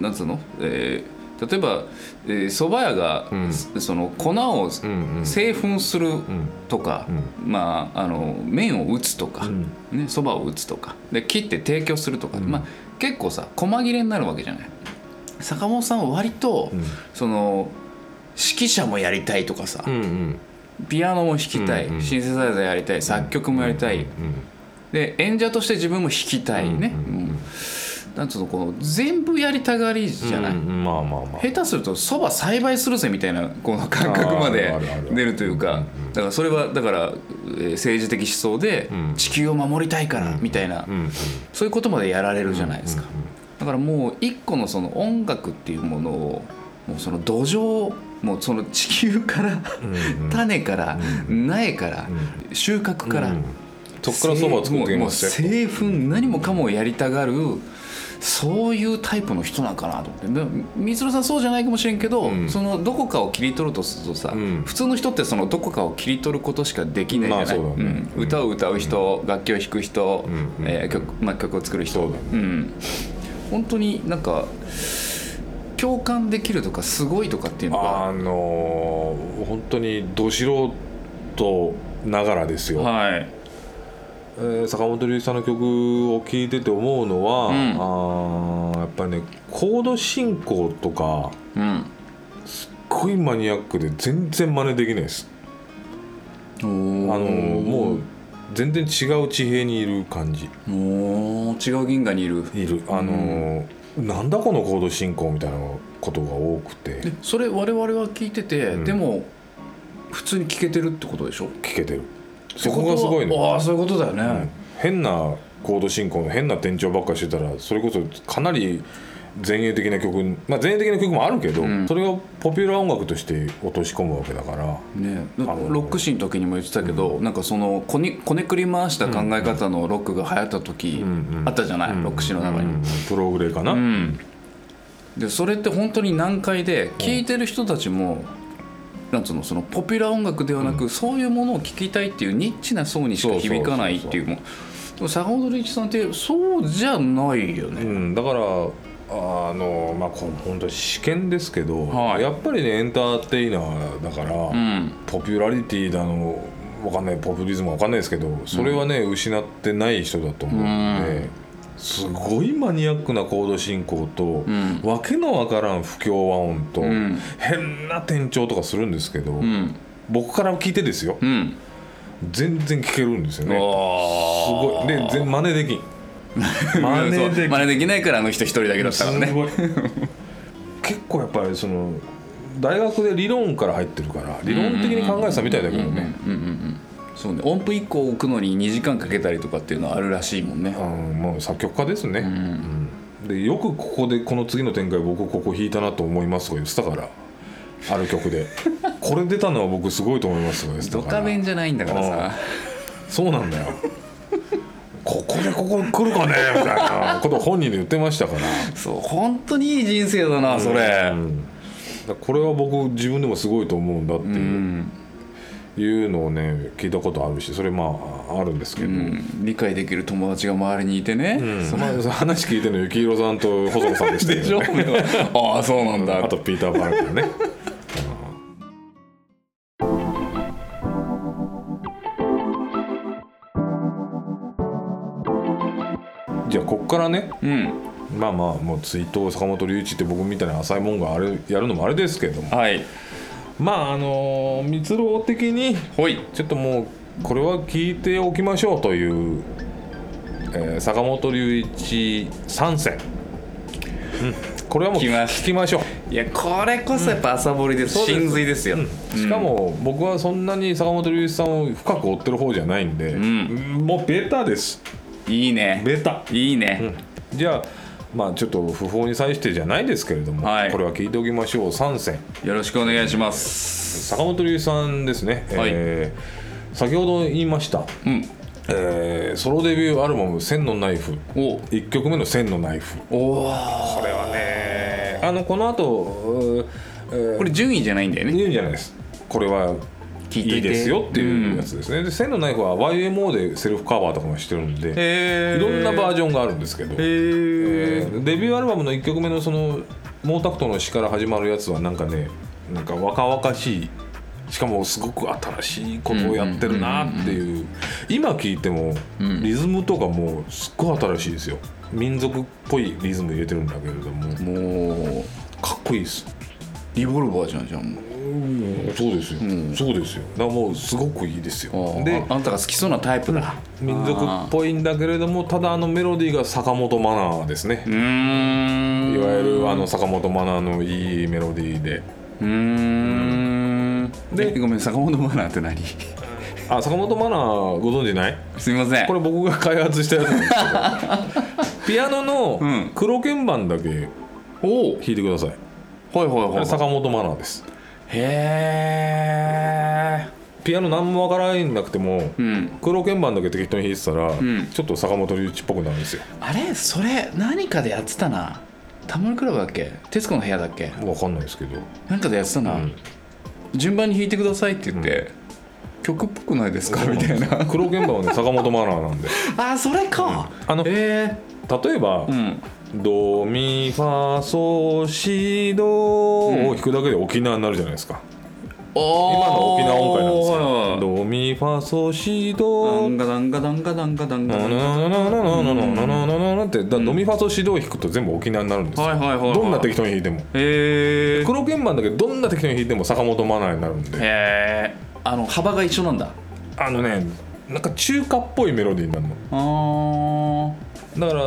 なんつうの、えー例えばえー蕎麦屋が、ん。その粉を製粉するとか、まあ、あの麺を打つとか、ん。ね蕎麦を打つとかで切って提供するとか、まあ、結構さ細切れになるわけじゃない？坂本さんは割と、ん。その指揮者もやりたいとかさ、うんうん。ピアノも弾きたい、うんうん。シンセサイザーやりたい作曲もやりたい、で演者として自分も弾きたいね、うんなんつうのこの全部やりたがりじゃない、うんうんまあまあまあ。下手するとそば栽培するぜみたいなこの感覚まで出るというかだからそれはだからえー政治的思想でん。地球を守りたいからみたいなそういうことまでやられるじゃないですか。だからもう一個のその音楽っていうものをもうその土壌もうその地球から種から苗から収穫からうん。そっからそばを作ってきましたよ製粉何もかもやりたがるそういうタイプの人なんかなと思って。で光郎さんそうじゃないかもしれんけど、ん。そのどこかを切り取るとするとさ、ん。普通の人ってそのどこかを切り取ることしかできないじゃない、まあそうん。歌を歌う人、楽器を弾く人、うんうん。えー曲まあ、曲を作る人。うん、本当になんか共感できるとかすごいとかっていうのがあのー本当にど素人ながらですよ、はいえー坂本龍一さんの曲を聴いてて思うのは、ん。あーやっぱりねコード進行とかうん。すっごいマニアックで全然真似できないです。ああのーもう全然違う地平にいる感じ。もう違う銀河にいる。いる。あのーなんだこのコード進行みたいなことが多くて。でそれ我々は聞いてて、ん。でも普通に聞けてるってことでしょ？聴けてるそこがすごいねああそういうことだよね、うん。変なコード進行の変な転調ばっかりしてたらそれこそかなり前衛的な曲まあ前衛的な曲もあるけど、ん。それをポピュラー音楽として落とし込むわけだから。ね、のロックシーンの時にも言ってたけど、なんかそのこねこねくり回した考え方のロックが流行った時あったじゃない、ロックシーンの中に。うんプログレかな、うん。でそれって本当に難解で聴いてる人たちも、なんつうのそのポピュラー音楽ではなく、そういうものを聴きたいっていうニッチな層にしか響かないっていうもうでも坂本龍一さんってそうじゃないよね。うんだからあのまあこ本当に試験ですけど、はい。やっぱりねエンターテイナーだから、うん。ポピュラリティだのわかんないポピュリズムわかんないですけどそれはね、失ってない人だと思うので、すごいマニアックなコード進行と、ん。わけのわからん不協和音と、ん。変な転調とかするんですけど、うん。僕から聞いてですよ。うん。全然聞けるんですよね。すおごい。で全真似できん。真似できん真似できないからあの人一人だけだったからね。結構やっぱりその大学で理論から入ってるから理論的に考えてたみたいだけどねそうね。音符1個置くのに2時間かけたりとかっていうのはあるらしいもんね。うんもう作曲家ですね、うん。でよくここでこの次の展開僕ここ弾いたなと思いますとか言ってたからある曲で。これ出たのは僕すごいと思いますとか言ってたドから。カベンじゃないんだからさ。そうなんだよ。ここでここ来るかねみたいな。ことを本人で言ってましたから。そう本当にいい人生だなそれ。うん。だからこれは僕自分でもすごいと思うんだってう。いう,、んいうのをね聞いたことあるしそれまああるんですけど、うん。理解できる友達が周りにいてね。うん。まあ、話聞いてるの幸宏さんと細野さんでしたでしょ？よねああそうなんだ。あとピーター・パラ君ね。じゃあこっからね。うん。まあまあもう追悼坂本龍一って僕みたいな浅いもんがあれやるのもあれですけども。はいまああの蜜ろ的にほい。ちょっともうこれは聞いておきましょうという、えー坂本龍一参戦、うん、これはもう聞きましょう。いやこれこそやっぱ朝掘りですそうです真髄です。よしかも僕はそんなに坂本龍一さんを深く追ってる方じゃないんで、ん。もうベタです。いいね。ベタ。いいね。じゃあまあちょっと不法に際してじゃないですけれども、はい。これは聞いておきましょう。参戦よろしくお願いします。坂本龍一さんですね、はい。えー先ほど言いました、うん。えーソロデビューアルバム「千のナイフ」お。1曲目の「千のナイフ」おおこれはねあのこの後、えーこれ順位じゃないんだよね。言うんじゃないです。これは聞いといていいですよっていうやつですね、で千のナイフは YMO でセルフカバーとかもしてるんでへいろんなバージジョンがあるんですけど、へええーデビューアルバムの1曲目のその毛沢東の詩から始まるやつはなんかねなんか若々しい。しかもすごく新しいことをやってるなっていう。今聴いてもうん。リズムとかもすっごい新しいですよ。民族っぽいリズム入れてるんだけれども。もうかっこいいです。リボルバーじゃんじゃんもううん。そうですよ、ん。そうですよ。だからもうすごくいいですよ。でであんたが好きそうなタイプだ民族っぽいんだけれどもただあのメロディーが坂本マナーですね。いわゆるあの坂本マナーのいいメロディーで。うーん。ででごめん坂本マナーって何？あ坂本マナーご存知ない？すみません。これ僕が開発したやつなんですけど。ピアノのうん。黒鍵盤だけおお弾いてください。はいはいあはい。れ坂本マナーですへえピアノ何もわからなくてもうん。黒鍵盤だけ適当に弾いてたら、ん。ちょっと坂本龍一っぽくなるんですよ。あれ？それ何かでやってたな。タモリクラブだっけ？徹子の部屋だっけ？わかんないですけど。なんかでやってたな、ん。順番に弾いてくださいって言って、曲っぽくないですか？みたいな。黒鍵盤はね坂本マナーなんで。あそれか、あの例ええば、えうんドミファソシド。を弾くだけで沖縄になるじゃないですか、今の沖縄音階なんですよ。ドミファソシド。ダンガダンガダンガダンガダンガダンてドミファソシドを弾くと全部沖縄になるんですどんな適当に弾いても黒鍵盤だけどどんな適当に弾いても坂本マナになるんであの幅が一緒なんだあのねなんか中華っぽいメロディーになるのだから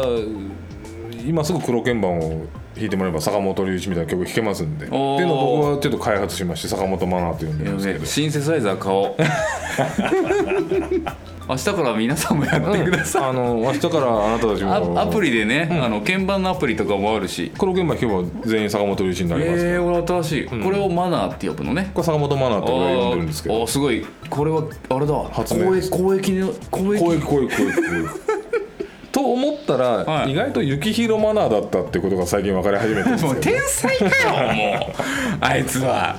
今すぐ黒鍵盤を弾いてもらえば坂本龍一みたいな曲弾けますんで。っていうのを僕はちょっと開発しまして坂本マナーと呼んでるんですけど。シンセサイザー買おう明日から皆さんもやってください、あの明日からあなたたちも。アアプリでね、あの鍵盤のアプリとかもあるし。黒鍵盤弾けば全員坂本龍一になりますから、えー、俺新しい、これをマナーって呼ぶのね。これ坂本マナーって呼んでるんですけど。あーすごい。これはあれだ。発明です。公益の公益。こういうこう思ったら、はい。意外と幸宏マナーだったってことが最近分かり始めて。るんですよもう天才かよ もう。あいつは。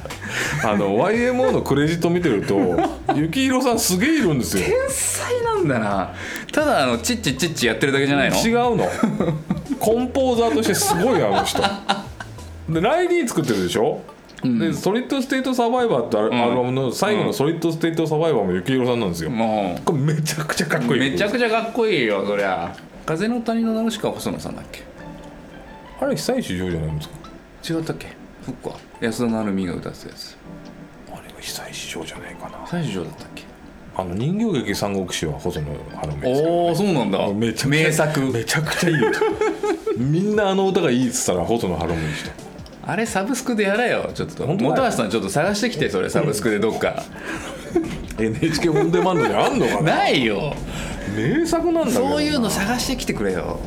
あの YMO のクレジット見てると 幸宏さんすげえいるんですよ。天才なんだな。ただあのチッチチッチやってるだけじゃないの？違うの。コンポーザーとしてすごいあの人。でライディーン作ってるでしょ、でソリッド・ステート・サバイバーってアルバムの最後のソリッド・ステート・サバイバーも幸宏さんなんですよ、もこれめちゃくちゃかっこういい。めちゃくちゃかっこいいよそりゃ風の谷のナウシカは細野さんだっけ？あれ久石譲じゃないんですか？違ったっけ？そっか安田成美が歌ってたやつ。あれは久石譲じゃないかな。最初だったっけ？あの人形劇三国志は細野晴臣ですけどおおそうなんだ。めちゃくちゃ名作。めちゃくちゃいい歌 みんなあの歌がいいっつったら細野晴臣でした。あれサブスクでやれよ。ちょっと本当だよ。本橋さんちょっと探してきてそれサブスクでどっか。NHK オンデマンドにあんのかな？ないよ名作なんだそういうの探してきてくれよ。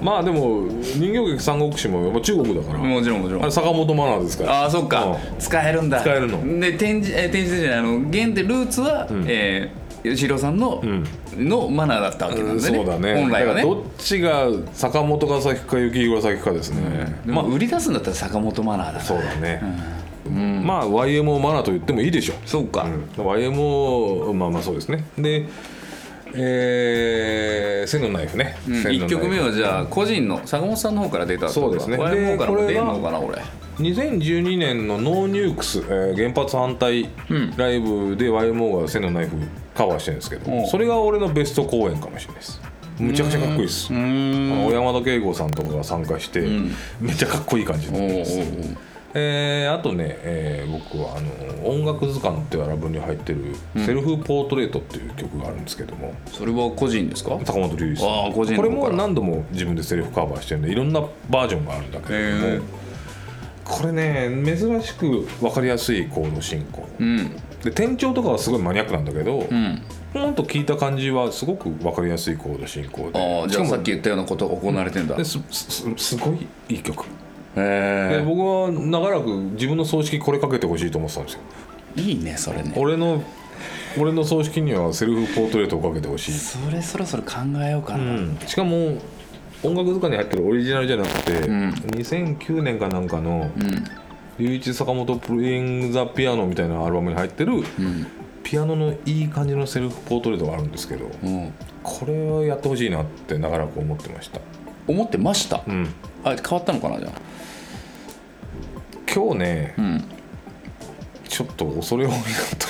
まあでも人形劇三国志もやっぱ中国だから、もちろんもちろん。あれ坂本真奈ですから。ああそっか、う使えるんだ。使えるの。で展示え展示じゃないあの原点ルーツは、えー吉郎さんの、のマナーだったわけなんでね。そうだね。本来はね。どっちが坂本が先か幸宏が先かですね、でも売り出すんだったら坂本マナーだそうだね、まあ YMO マナーと言ってもいいでしょ。そうか、う、ん、YMO まあまあそうですね。でえー、千のナイフね、うん、1千のナイフ。曲目はじゃあ個人の坂本さんの方から出たそうですね。か我々の方からも出んのでかな俺2012年の No Nukes、えー原発反対ライブで YMO が千のナイフカバーしてるんですけど、うん。それが俺のベスト公演かもしれないです。むちゃくちゃかっこいいです。小山田圭吾さんとかが参加して、めっちゃかっこいい感じになってます、えーあとね、えー僕はあの「音楽図鑑」っていうアルバムに入ってる「 Self Portrait」っていう曲があるんですけども、それは個人ですか？坂本龍一さん。あー個人のこれも何度も自分でセルフカバーしてるんでいろんなバージョンがあるんだけれども、へー。これね珍しく分かりやすいコード進行。うん。で転調とかはすごいマニアックなんだけど、うん。ほんと聞いた感じはすごく分かりやすいコード進行で。ああじゃあさっき言ったようなことが行われてんだ。すすすごいいい曲でえ僕は長らく自分の葬式これかけてほしいと思ってたんですよ。いいねそれね。俺の俺の葬式にはセルフポートレートをかけてほしい、それそろそろ考えようかな、しかも音楽図鑑に入ってるオリジナルじゃなくて、ん。2009年かなんかのうん。龍一坂本プレイング・ザ・ピアノみたいなアルバムに入ってる、うん。ピアノのいい感じのセルフポートレートがあるんですけどうん。これをやってほしいなって長らく思ってました。思ってました、うん。あ変わったのかなじゃあ今日ねうん。ちょっと恐れ多いなと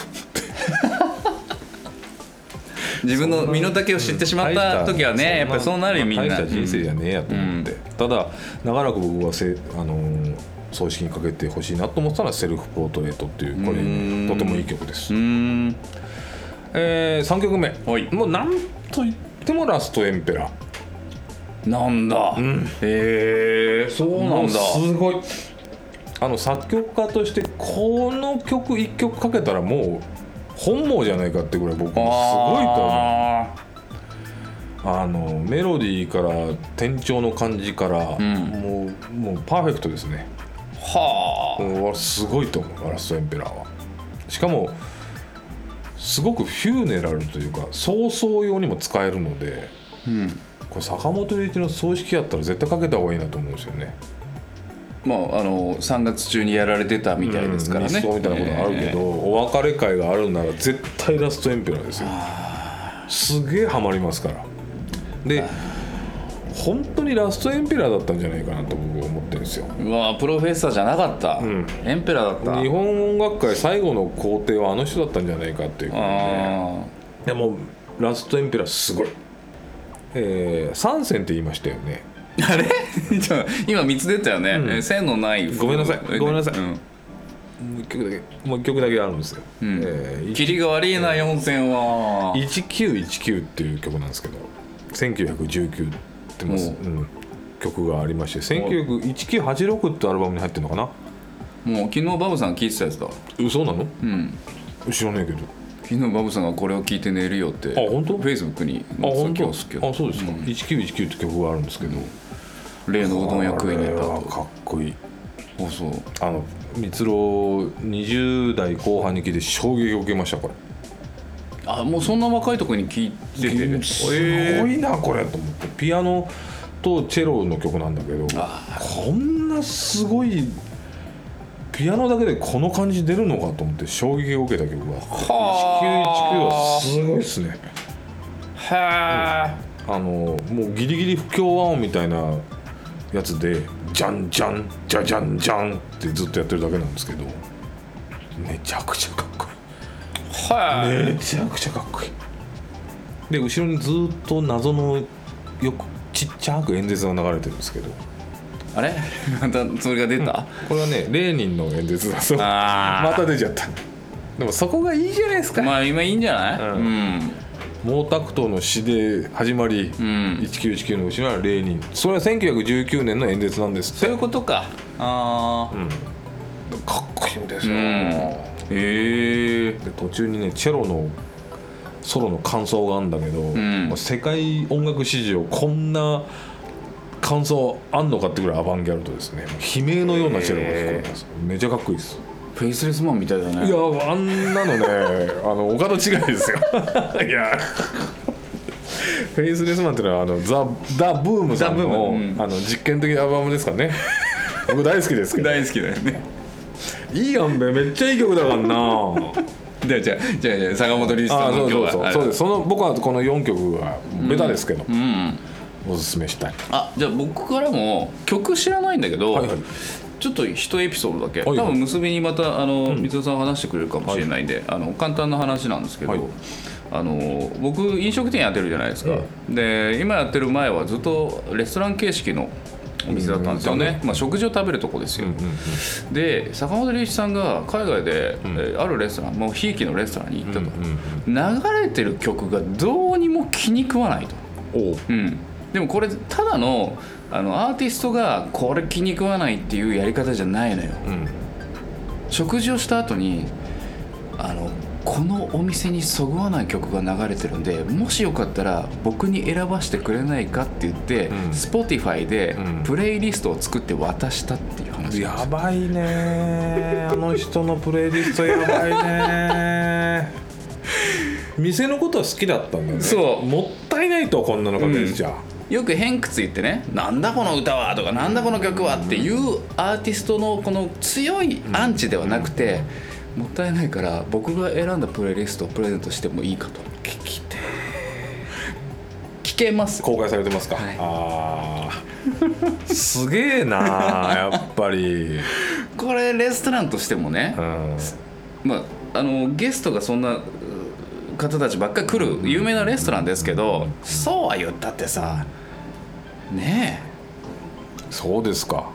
自分の身の丈を知ってしまった時はね、やっぱりそうなるよみんな。大した人生じゃねえやと思って、ただ長らく僕はせ、あのー葬式にかけてほしいなと思ってたのはセルフポートレートっていうこうん。れとてもいい曲です。えー、3曲目、はい。もうなんといってもラストエンペラー。なんだ、へえそうなんだ。すごいあの作曲家としてこの曲1曲かけたらもう本望じゃないかってぐらい僕もすごいと思う。ああのメロディーから転調の感じから、ん。もうもうパーフェクトですね。ーはあ。すごいと思うラストエンペラーは。しかもすごくフューネラルというか葬送用にも使えるのでうん。これ坂本龍一の葬式やったら絶対かけた方がいいなと思うんですよねまああの3月中にやられてたみたいですからね、うんみたいなことがあるけど、お別れ会があるなら絶対ラストエンペラーですよ。すげえハマりますから。で本当にラストエンペラーだったんじゃないかなと僕は思ってるんですよ。うわプロフェッサーじゃなかった、ん。エンペラーだった。日本音楽界最後の皇帝はあの人だったんじゃないかっていうことで。もラストエンペラーすごい。えー、3選って言いましたよね。ーあれ？ちょ今3つ出たよね、ん。えー線のない。ごめんなさい。ごめんなさい。うん。もう一曲だけもう一曲だけあるんですよ、ん。えー霧が悪いな4線は。1919っていう曲なんですけど。1919ってます、おう。うん、曲がありまして。191986ってアルバムに入ってるのかな？もう昨日バブさん聞いてたやつだ。嘘なの？うん。知らないけど。昨日バブさんがこれを聞いて寝るよって。あ本当？フェイスブックにあ本当載せた気がするけど。あそうですか、1919って曲があるんですけど、例のうどん屋食いに行ったとかっこいい。あそう。あの蜜ろ20代後半に聞いて衝撃を受けましたこれ。あもうそんな若いとこに聞いてて。すごいなこれと思って。ピアノとチェロの曲なんだけどこんなすごいピアノだけでこの感じ出るのかと思って衝撃を受けた曲が。はあ。1919はすごいですね。へえあのもうギリギリ不協和音みたいなやつで「じゃんじゃんじゃじゃんじゃん」ってずっとやってるだけなんですけどめちゃくちゃかっこいい。はい。めちゃくちゃかっこいい。で後ろにずっと謎のよくちっちゃく演説が流れてるんですけど。あれ？またそれが出た、これはねレーニンの演説だそう また出ちゃった。でもそこがいいじゃないですか、まあ今いいんじゃない？うん毛沢東の詩で始まり、うん。1919の後ろはレーニン。それは1919年の演説なんですって。そういうことか。ああかっこいいんですよ、うん。へえで途中にねチェロのソロの感想があるんだけど、う世界音楽史上こんな感想あんのかってぐらいアバンギャルドですね。悲鳴のようなチェロが聞こえます。めちゃかっこいいですフェイスレスマンみたいだね。いやあんなのね あの他の違いですよ。いや。フェイスレスマンっていうのはあのザ・ザ・ブームさんザブーの,、ム。うん。あの実験的アルバムですからね。僕大好きですけど。大好きだよね。いいやんべめっちゃいい曲だからな。じゃあじゃあじゃあ坂本龍一さあんのそうそうそう。そうです。その僕はこの4曲はベタですけど、うん。おすすめしたい。あじゃあ僕からも曲知らないんだけど、はいはいちょっと一エピソードだけ、はい多分結びにまたあの水尾さん話してくれるかもしれないんで、あの簡単な話なんですけど、はい。あの僕飲食店やってるじゃないですか、で今やってる前はずっとレストラン形式のお店だったんですよね、まあ、食事を食べるとこですよ、で坂本龍一さんが海外で、えーあるレストランもうひいきのレストランに行ったと、流れてる曲がどうにも気に食わないと。うん、でもこれただのあのアーティストがこれ気に食わないっていうやり方じゃないのよ。うん。食事をした後にあのこのお店にそぐわない曲が流れてるんでもしよかったら僕に選ばせてくれないかって言って、うん。Spotify でうん。プレイリストを作って渡したっていう話やばいねあの人のプレイリストやばいね 店のことは好きだったんだよね。そう。もったいないとこんなのかけちゃ、よく偏屈言ってね「なんだこの歌は」とか「なんだこの曲は」っていうアーティストのこの強いアンチではなくて、もったいないから僕が選んだプレイリストをプレゼントしてもいいかと。聞きて聞けます。公開されてますか、はい。あー。すげえな やっぱり。これレストランとしてもねう、ん。まあ、あのゲストがそんなう方たちばっかり来る有名なレストランですけどそうは言ったってさねそうですか。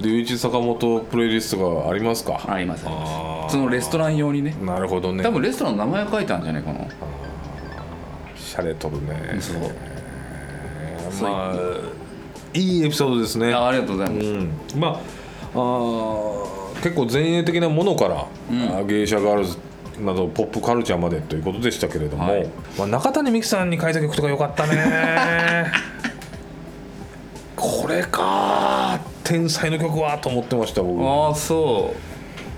龍一坂本プレイリストがありますか？えありません。あー。そのレストラン用にね。なるほどね。多分レストランの名前書いてあるんじゃないかな。シャレとるね。そう。まあいいエピソードですね。あありがとうございます、うん、まああー結構前衛的なものから、あー芸者ガールズなどポップカルチャーまでということでしたけれども、はい。まあ、中谷美紀さんに書いた曲とか良かったね。これか。天才の曲はと思ってました僕。ああそ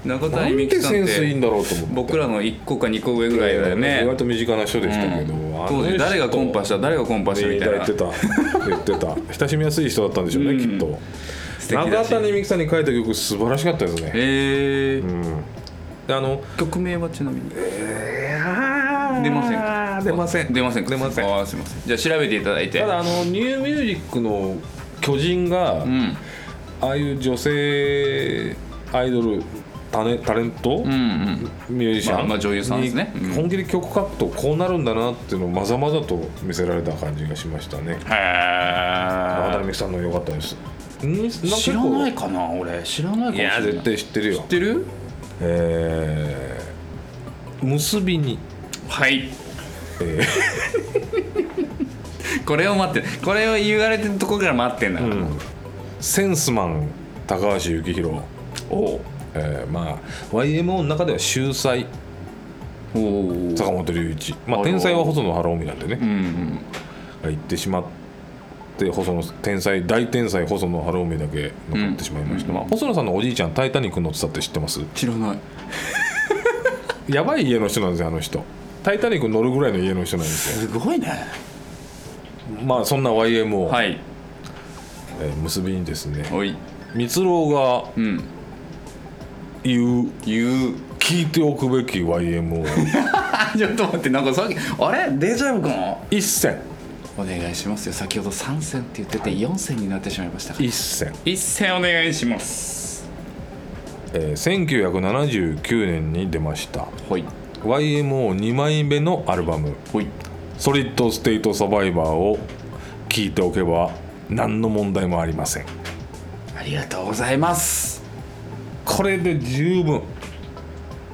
う。中谷美紀さんっでセンスいいんてだろうと思って。僕らの1個か2個上ぐらいだよ意ね外と身近な人でしたけど、あの当時誰がコンパした？誰がコンパしたみたいな。言ってた。言ってた。親しみやすい人だったんでしょうね、うん。きっと。中谷美紀さんに書いた曲素晴らしかったですね、えー。うん。であの曲名はちなみに。出出ませんか？出ません。出ませんか？出ません。あーすいません。じゃあ調べていただいて。ただあのニューミュージックの巨人が、うん。ああいう女性アイドルタネタレント、うんうん。ミュージシャン、まあまあ女優さんですね。うん。に本気で曲書くとこうなるんだなっていうのをまざまざと見せられた感じがしましたね。中へ谷美紀さんの良かったです。ん知らないかな俺。知らないかもしいれないや絶対知ってるよ。知ってる？えー、結びに、はい。え これを待って。これを言われてるとこから待ってんだ。から、ーうん。センスマン高橋幸宏、おう。えー、まあ YMO の中では秀才。坂本龍一、まあ、天才は細野晴臣なんでね。うんうん。が行ってしまって細野天才大天才細野晴臣だけ残ってしまいました、まあ、細野さんのおじいちゃん「タイタニック」乗ってたって知ってます？知らない。やばい家の人なんですよあの人「タイタニック」乗るぐらいの家の人なんですよ。すごいね。まあそんな YMO、はい。えー結びにですねおい。蜜郎がうん。言う言う。聞いておくべき YMO ちょっと待ってなんかさっきあれ？デジャブかな一選お願いしますよ。先ほど3戦って言ってて4戦になってしまいましたから。一戦、1戦お願いします。えー、1979年に出ました。ほい。YMO2 枚目のアルバム。ほい「ソリッド・ステイト・サバイバー」を聴いておけば何の問題もありません。ありがとうございます。これで十分。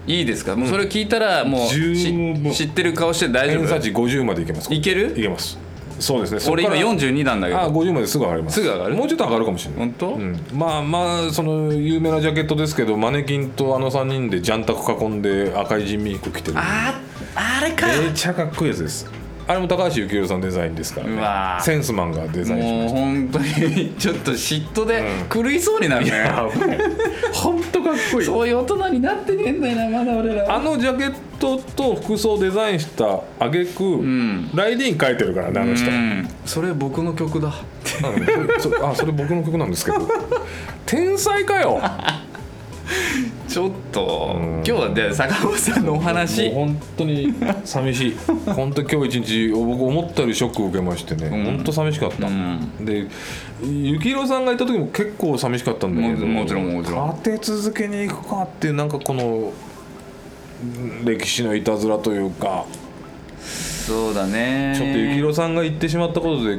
いいですか？もうそれ聞いたらもう十し分。知ってる顔して大丈夫？偏差値50までいけます。いける？いけますそうですね。俺今そっから42なんだけあど50まですぐ上がります。すぐ上がる？もうちょっと上がるかもしれない。本当？うん、まあまあその有名なジャケットですけどマネキンとあの3人でジャンタク囲んで赤い人民服着てる。ああれか。めちゃかっこいいやつですあれも高橋幸宏さんデザインですから、うわね、センスマンがデザインしもうまし本当にちょっと嫉妬で狂いそうになるね、た本当かっこいい。そういう大人になってねえんだよなまだ俺らあのジャケットと服装をデザインしたあげく、ん。ライディーン書いてるからねあの人、うん。それ僕の曲だ。あそれ僕の曲なんですけど。天才かよちょっとうん。今日はで坂本さんのお話。本当に寂しい。本当今日一日僕思ったよりショックを受けましてね、ん。本当寂しかった、うん。で幸宏さんがいた時も結構寂しかったんだけどももちろんもちろん。立て続けに行くかっていうなんかこのうん歴史のいたずらというか。そうだね。ちょっと幸宏さんが言ってしまったことで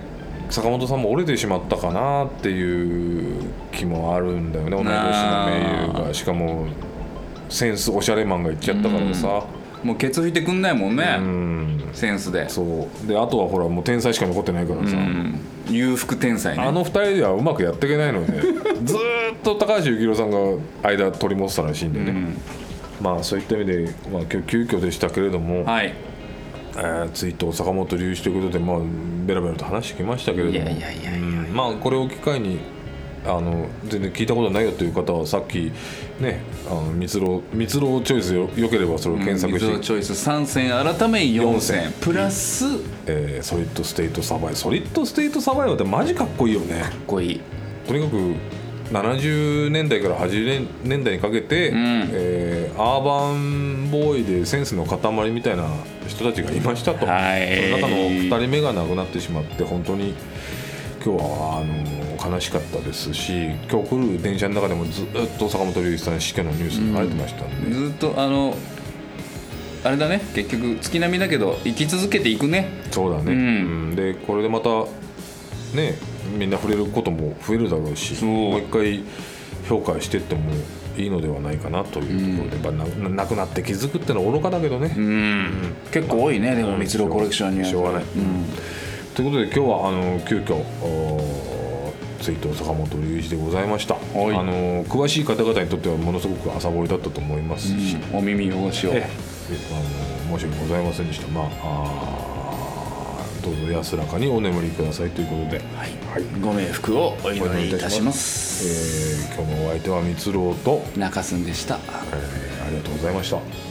坂本さんも折れてしまったかなっていう気もあるんだよね同い年の盟友が。しかもセンスおしゃれマンが言っちゃったからさ。もうケツ拭いてくんないもんね、うん。センスで。そう。であとはほらもう天才しか残ってないからさ、うん。裕福天才ね。あの二人ではうまくやっていけないので ずーっと高橋幸宏さんが間取り持ってたらしいんでね、うん。まあそういった意味で、まあ、今日急遽でしたけれども、はいえー追悼坂本龍一ということで、まあ、ベラベラと話してきましたけれども。いやいやいやいやうん。まあこれを機会にあの全然聞いたことないよという方はさっきねあの蜜ろ蜜ろチョイスよよければそれを検索して、水をチョイス3戦改め4戦。プラスかっえーソリッドステイトサバイ。ソリッドステイトサバイバーってマジかっこいいよね。こいい。とにかく70年代から80年代にかけて、ん。えーアーバンボーイでセンスの塊みたいな人たちがいましたと、はい。その中の2人目が亡くなってしまって本当に今日はあの悲しかったですし今日来る電車の中でもずっと坂本龍一さん死去のニュースが流れてましたんで、ずっとあのあれだね。結局月並みだけど生き続けていくね。そうだね、うん。うん。でこれでまたねみんな触れることも増えるだろうしもう一回評価してってもいいのではないかなというところで、まあ、ななくなって気づくってのは愚かだけどね、うん。結構多いねでも蜜ろコレクションには。しょうがない。うん。ということで今日はあの急遽お追悼坂本龍一でございました、い。あの詳しい方々にとってはものすごく朝掘りだったと思いますし、うん。お耳汚しを。ええ。あの申し訳ございませんでした。まああーどうぞ安らかにお眠りくださいということで、はい。ご冥福をお祈りいたします。えー今日のお相手は蜜ろうと、中洲でした。えーありがとうございました